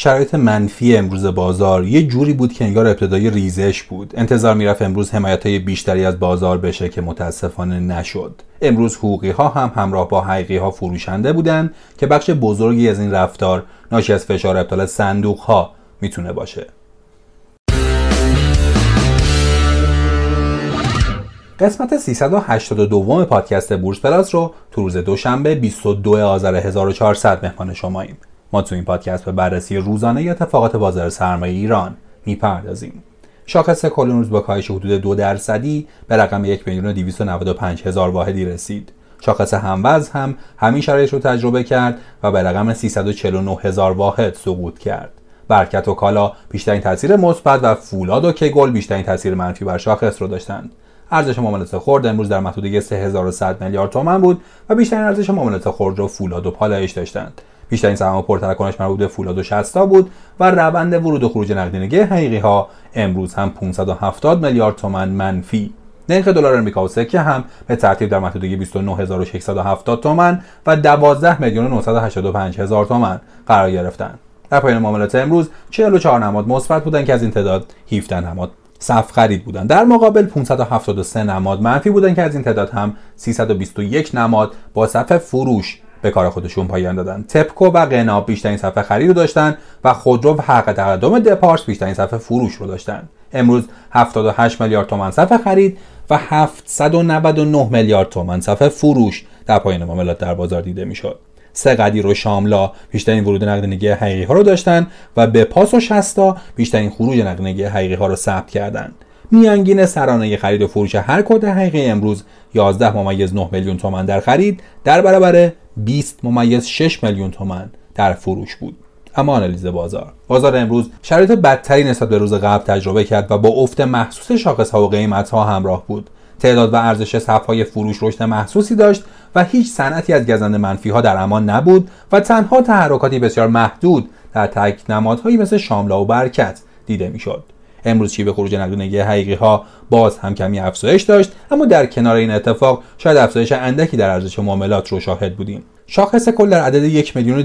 شرایط منفی امروز بازار یه جوری بود که انگار ابتدای ریزش بود. انتظار می‌رفت امروز حمایت های بیشتری از بازار بشه که متاسفانه نشد. امروز حقوقی ها هم همراه با حقیقی ها فروشنده بودن که بخش بزرگی از این رفتار ناشی از فشار ابطال صندوق ها می‌تونه باشه. قسمت 382 پادکست بورس پلاس رو تو روز دوشنبه 22 آذر 1400 مهمان شماییم. ما تو این پادکست به بررسی روزانه اتفاقات بازار سرمایه ایران می‌پردازیم. شاخص کل روز با کاهش حدود دو درصدی به رقم 1 میلیون هزار واحدی رسید. شاخص هموز هم همین شرایط رو تجربه کرد و به رقم 349 هزار واحد سقوط کرد. برکت و کالا بیشترین تاثیر مثبت و فولاد و کگل بیشترین تاثیر منفی بر شاخص رو داشتند. ارزش معاملات خرد امروز در محدوده 3100 میلیارد تومان بود و بیشترین ارزش معاملات خرد رو فولاد و پالایش داشتند. بیشترین سهام پرتراکنش مربوط به فولاد و 60 بود و روند ورود و خروج نقدینگی حقیقی ها امروز هم 570 میلیارد تومان منفی نرخ دلار امریکا و سکه هم به ترتیب در محدوده 29670 تومان و 12 میلیون 985 هزار تومان قرار گرفتند. در پایان معاملات امروز 44 نماد مثبت بودند که از این تعداد 17 نماد صف خرید بودن در مقابل 573 نماد منفی بودن که از این تعداد هم 321 نماد با صف فروش به کار خودشون پایان دادن. تپکو و قناب بیشترین صفحه خرید رو داشتن و خودرو و حق تقدم دپارس بیشترین صفحه فروش رو داشتن. امروز 78 میلیارد تومان صفحه خرید و 799 میلیارد تومان صفحه فروش در پایان معاملات در بازار دیده می‌شد. سه قدیر و شاملا بیشترین ورود نقدینگی حقیقی ها رو داشتن و به پاس و شستا بیشترین خروج نقدینگی حقیقی ها رو ثبت کردند میانگین سرانه خرید و فروش هر کد حقیقی امروز 11 ممیز 9 میلیون تومان در خرید در برابر 20 ممیز 6 میلیون تومان در فروش بود. اما آنالیز بازار. بازار امروز شرایط بدتری نسبت به روز قبل تجربه کرد و با افت محسوس شاخص ها و قیمت ها همراه بود. تعداد و ارزش صفهای فروش رشد محسوسی داشت و هیچ صنعتی از گزند منفی ها در امان نبود و تنها تحرکاتی بسیار محدود در تک نمادهایی مثل شاملا و برکت دیده می‌شد. امروز شیوه خروج نقدینگی حقیقی ها باز هم کمی افزایش داشت اما در کنار این اتفاق شاید افزایش اندکی در ارزش معاملات رو شاهد بودیم. شاخص کل در عدد 1 میلیون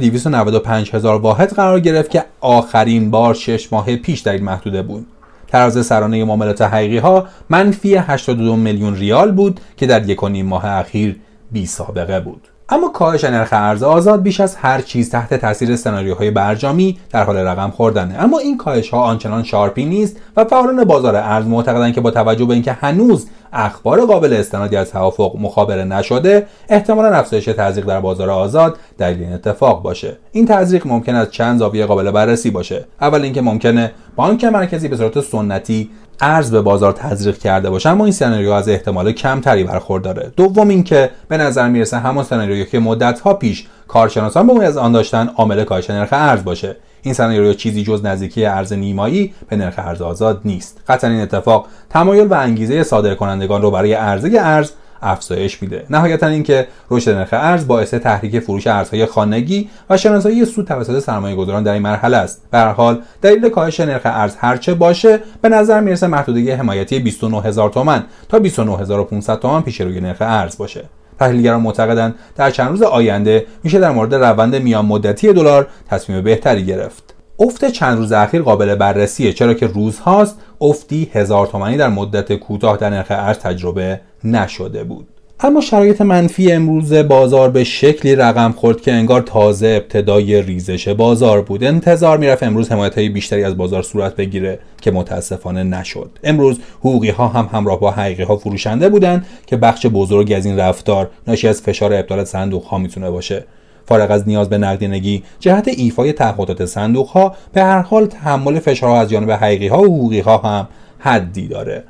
و هزار واحد قرار گرفت که آخرین بار 6 ماه پیش در این محدوده بود. تراز سرانه معاملات حقیقی ها منفی 82 میلیون ریال بود که در یک و نیم ماه اخیر بی سابقه بود. اما کاهش نرخ ارز آزاد بیش از هر چیز تحت تاثیر سناریوهای برجامی در حال رقم خوردنه. اما این کاهش ها آنچنان sharp ی نیست و فعالان بازار ارز معتقدند که با توجه به اینکه هنوز اخبار قابل استنادی از توافق مخابره نشده احتمالا افزایش تزریق در بازار آزاد دلیل این اتفاق باشه. این تزریق ممکن از چند زاویه قابل بررسی باشه. اول اینکه ممکنه بانک مرکزی به صورت سنتی ارز به بازار تزریق کرده باشه اما این سناریو از احتمال کمتری برخورداره. دوم اینکه به نظر می‌رسه همون سناریویی که مدت ها پیش کارشناسان به از آن داشتن عامل کاهش نرخ ارز باشه. این سناریو چیزی جز نزدیکی ارز نیمایی به نرخ ارز آزاد نیست. قطعا این اتفاق تمایل و انگیزه صادر کنندگان رو برای عرضه ارز افزایش میده. نهایتا اینکه رشد نرخ ارز باعث تحریک فروش ارزهای خانگی و شناسایی سود توسط سرمایه گذاران در این مرحله است. به هر حال دلیل کاهش نرخ ارز هرچه باشه به نظر می‌رسه محدوده حمایتی 29000 تومان تا 29500 تومان پیش روی نرخ ارز باشه. تحلیلگران معتقدند در چند روز آینده میشه در مورد روند میان مدتی دلار تصمیم بهتری گرفت. افت چند روز اخیر قابل بررسیه چرا که روزهاست افتی هزار تومانی در مدت کوتاه در نرخ ارز تجربه نشده بود. اما شرایط منفی امروز بازار به شکلی رقم خورد که انگار تازه ابتدای ریزش بازار بود. انتظار می‌رفت امروز حمایت های بیشتری از بازار صورت بگیره که متاسفانه نشد. امروز حقوقی ها هم همراه با حقیقی ها فروشنده بودند که بخش بزرگی از این رفتار ناشی از فشار ابطال صندوق ها می‌تونه باشه. فارغ از نیاز به نقدینگی جهت ایفای تعهدات صندوق ها به هر حال تحمل فشارها از جانب حقیقی ها و حقوقی ها هم حدی داره.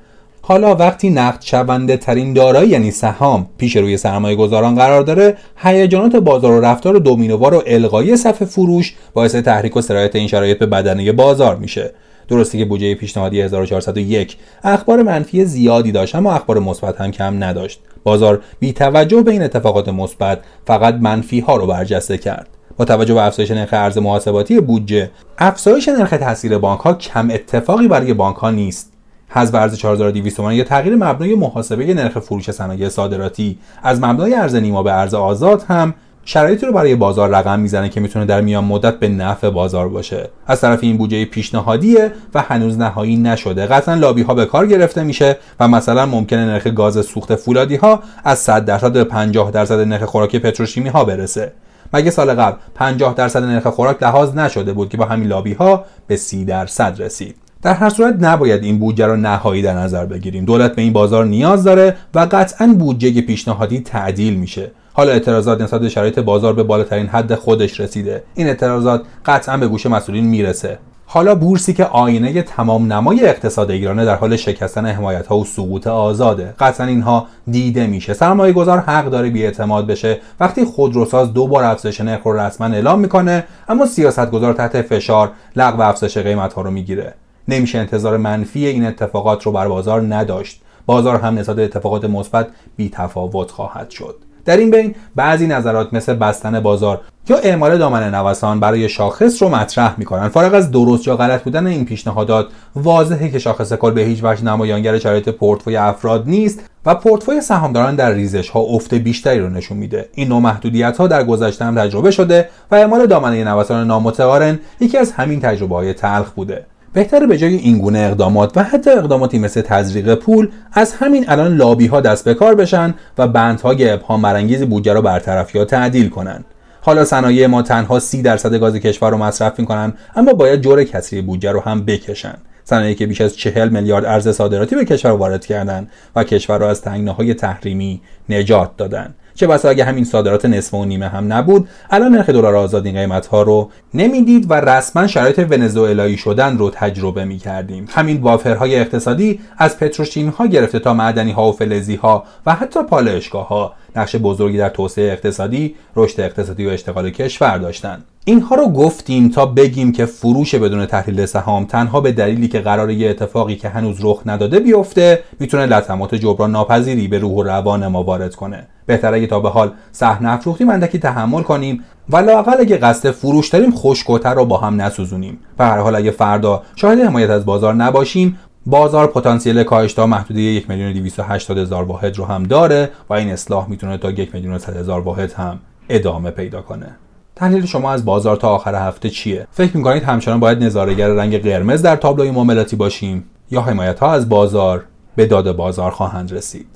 حالا وقتی نقد شونده ترین دارایی یعنی سهام پیش روی سرمایه گذاران قرار داره هیجانات بازار و رفتار دومینووار و القایی صف فروش باعث تحریک و سرایت این شرایط به بدنه بازار میشه. درسته که بودجه پیشنهادی 1401 اخبار منفی زیادی داشت اما اخبار مثبت هم کم نداشت. بازار بی توجه به این اتفاقات مثبت فقط منفی ها رو برجسته کرد. با توجه به افزایش نرخ ارز محاسباتی بودجه افزایش نرخ تاثیر بانک ها کم اتفاقی برای بانک ها نیست. حذف ارز 4200 تومان یا تغییر مبنای محاسبه نرخ فروش صنایع صادراتی از مبنای ارز نیما به ارز آزاد هم شرایطی رو برای بازار رقم می‌زنه که می‌تونه در میان مدت به نفع بازار باشه. از طرف این بودجه پیشنهادیه و هنوز نهایی نشده. قطعا لابی ها به کار گرفته میشه و مثلا ممکنه نرخ گاز سوخت فولادی ها از 100 درصد به 50 درصد نرخ خوراک پتروشیمی ها برسه. مگه سال قبل 50 درصد نرخ خوراک لحاظ نشده بود که با همین لابی ها به 30 درصد رسید؟ در هر صورت نباید این بودجه را نهایی در نظر بگیریم. دولت به این بازار نیاز داره و قطعا بودجه پیشنهادی تعدیل میشه. حالا اعتراضات نسبت شرایط بازار به بالاترین حد خودش رسیده. این اعتراضات قطعا به گوش مسئولین می‌رسه. حالا بورسی که آینه تمام نمای اقتصاد ایرانه در حال شکستن حمایت ها و سقوط آزاده. قطعا اینها دیده میشه. سرمایه گذار حق داره بیاعتماد بشه. وقتی خودروساز دو بار افزایش نرخ رو رسما اعلام می‌کنه اما سیاستگزار تحت فشار لغو افزایش قیمت ها رو می‌گیره. نمیشه انتظار منفی این اتفاقات رو بر بازار نداشت. بازار هم نسبت اتفاقات مثبت بی تفاوت خواهد شد. در این بین بعضی نظرات مثل بستن بازار یا اعمال دامن نوسان برای شاخص رو مطرح می‌کنن. فارغ از درست یا غلط بودن این پیشنهادات واضحه که شاخص کل به هیچ وجه نمایانگر شرایط پورتفوی افراد نیست و پورتفوی سهامداران در ریزش ها افت بیشتری رو نشون میده. این نوع محدودیت ها در گذشته هم تجربه شده و اعمال دامنه نوسان نامتقارن یکی از همین تجربه های تلخ بوده. بهتره به جای این گونه اقدامات و حتی اقداماتی مثل تزریق پول از همین الان لابی ها دست به کار بشن و بندها یا ابهام مرانگیز بودجه رو برطرف یا تعدیل کنن. حالا صنایع ما تنها سی درصد گاز کشور رو مصرف می‌کنن اما باید جور کسری بودجه رو هم بکشن. صنایعی که بیش از چهل میلیارد ارز صادراتی به کشور وارد کردن و کشور را از تنگناهای تحریمی نجات دادن. چه بسا اگه همین صادرات نصف و نیمه هم نبود الان نرخ دلار آزاد این قیمت ها رو نمی‌دید و رسما شرایط ونزوئلایی شدن رو تجربه می کردیم همین وافرهای اقتصادی از پتروشیمی ها گرفته تا معدنی ها و فلزی ها و حتی پالایشگاه ها نقش بزرگی در توسعه اقتصادی رشد اقتصادی و اشتغال کشور داشتند اینها رو گفتیم تا بگیم که فروش بدون تحلیل سهام تنها به دلیلی که قرار یه اتفاقی که هنوز رخ نداده بیفته می‌تونه لطمات جبران ناپذیری به روح و روان ما وارد کنه. بهتره اگه تا به حال صحنه افروختیم اندکی تحمل کنیم. و لاقل اگه قصد فروش داریم خوشگوتر رو با هم نسوزونیم. به هر حال اگه فردا شاهد حمایت از بازار نباشیم بازار پتانسیل کاهش تا محدوده 1 میلیون 280 هزار واحد رو هم داره و این اصلاح می‌تونه تا 1 میلیون 100 هزار واحد هم ادامه پیدا کنه. تحلیل شما از بازار تا آخر هفته چیه؟ فکر می‌کنید همچنان باید نظارهگر رنگ قرمز در تابلوی معاملاتی باشیم یا حمایت ها از بازار به داد بازار خواهند رسید؟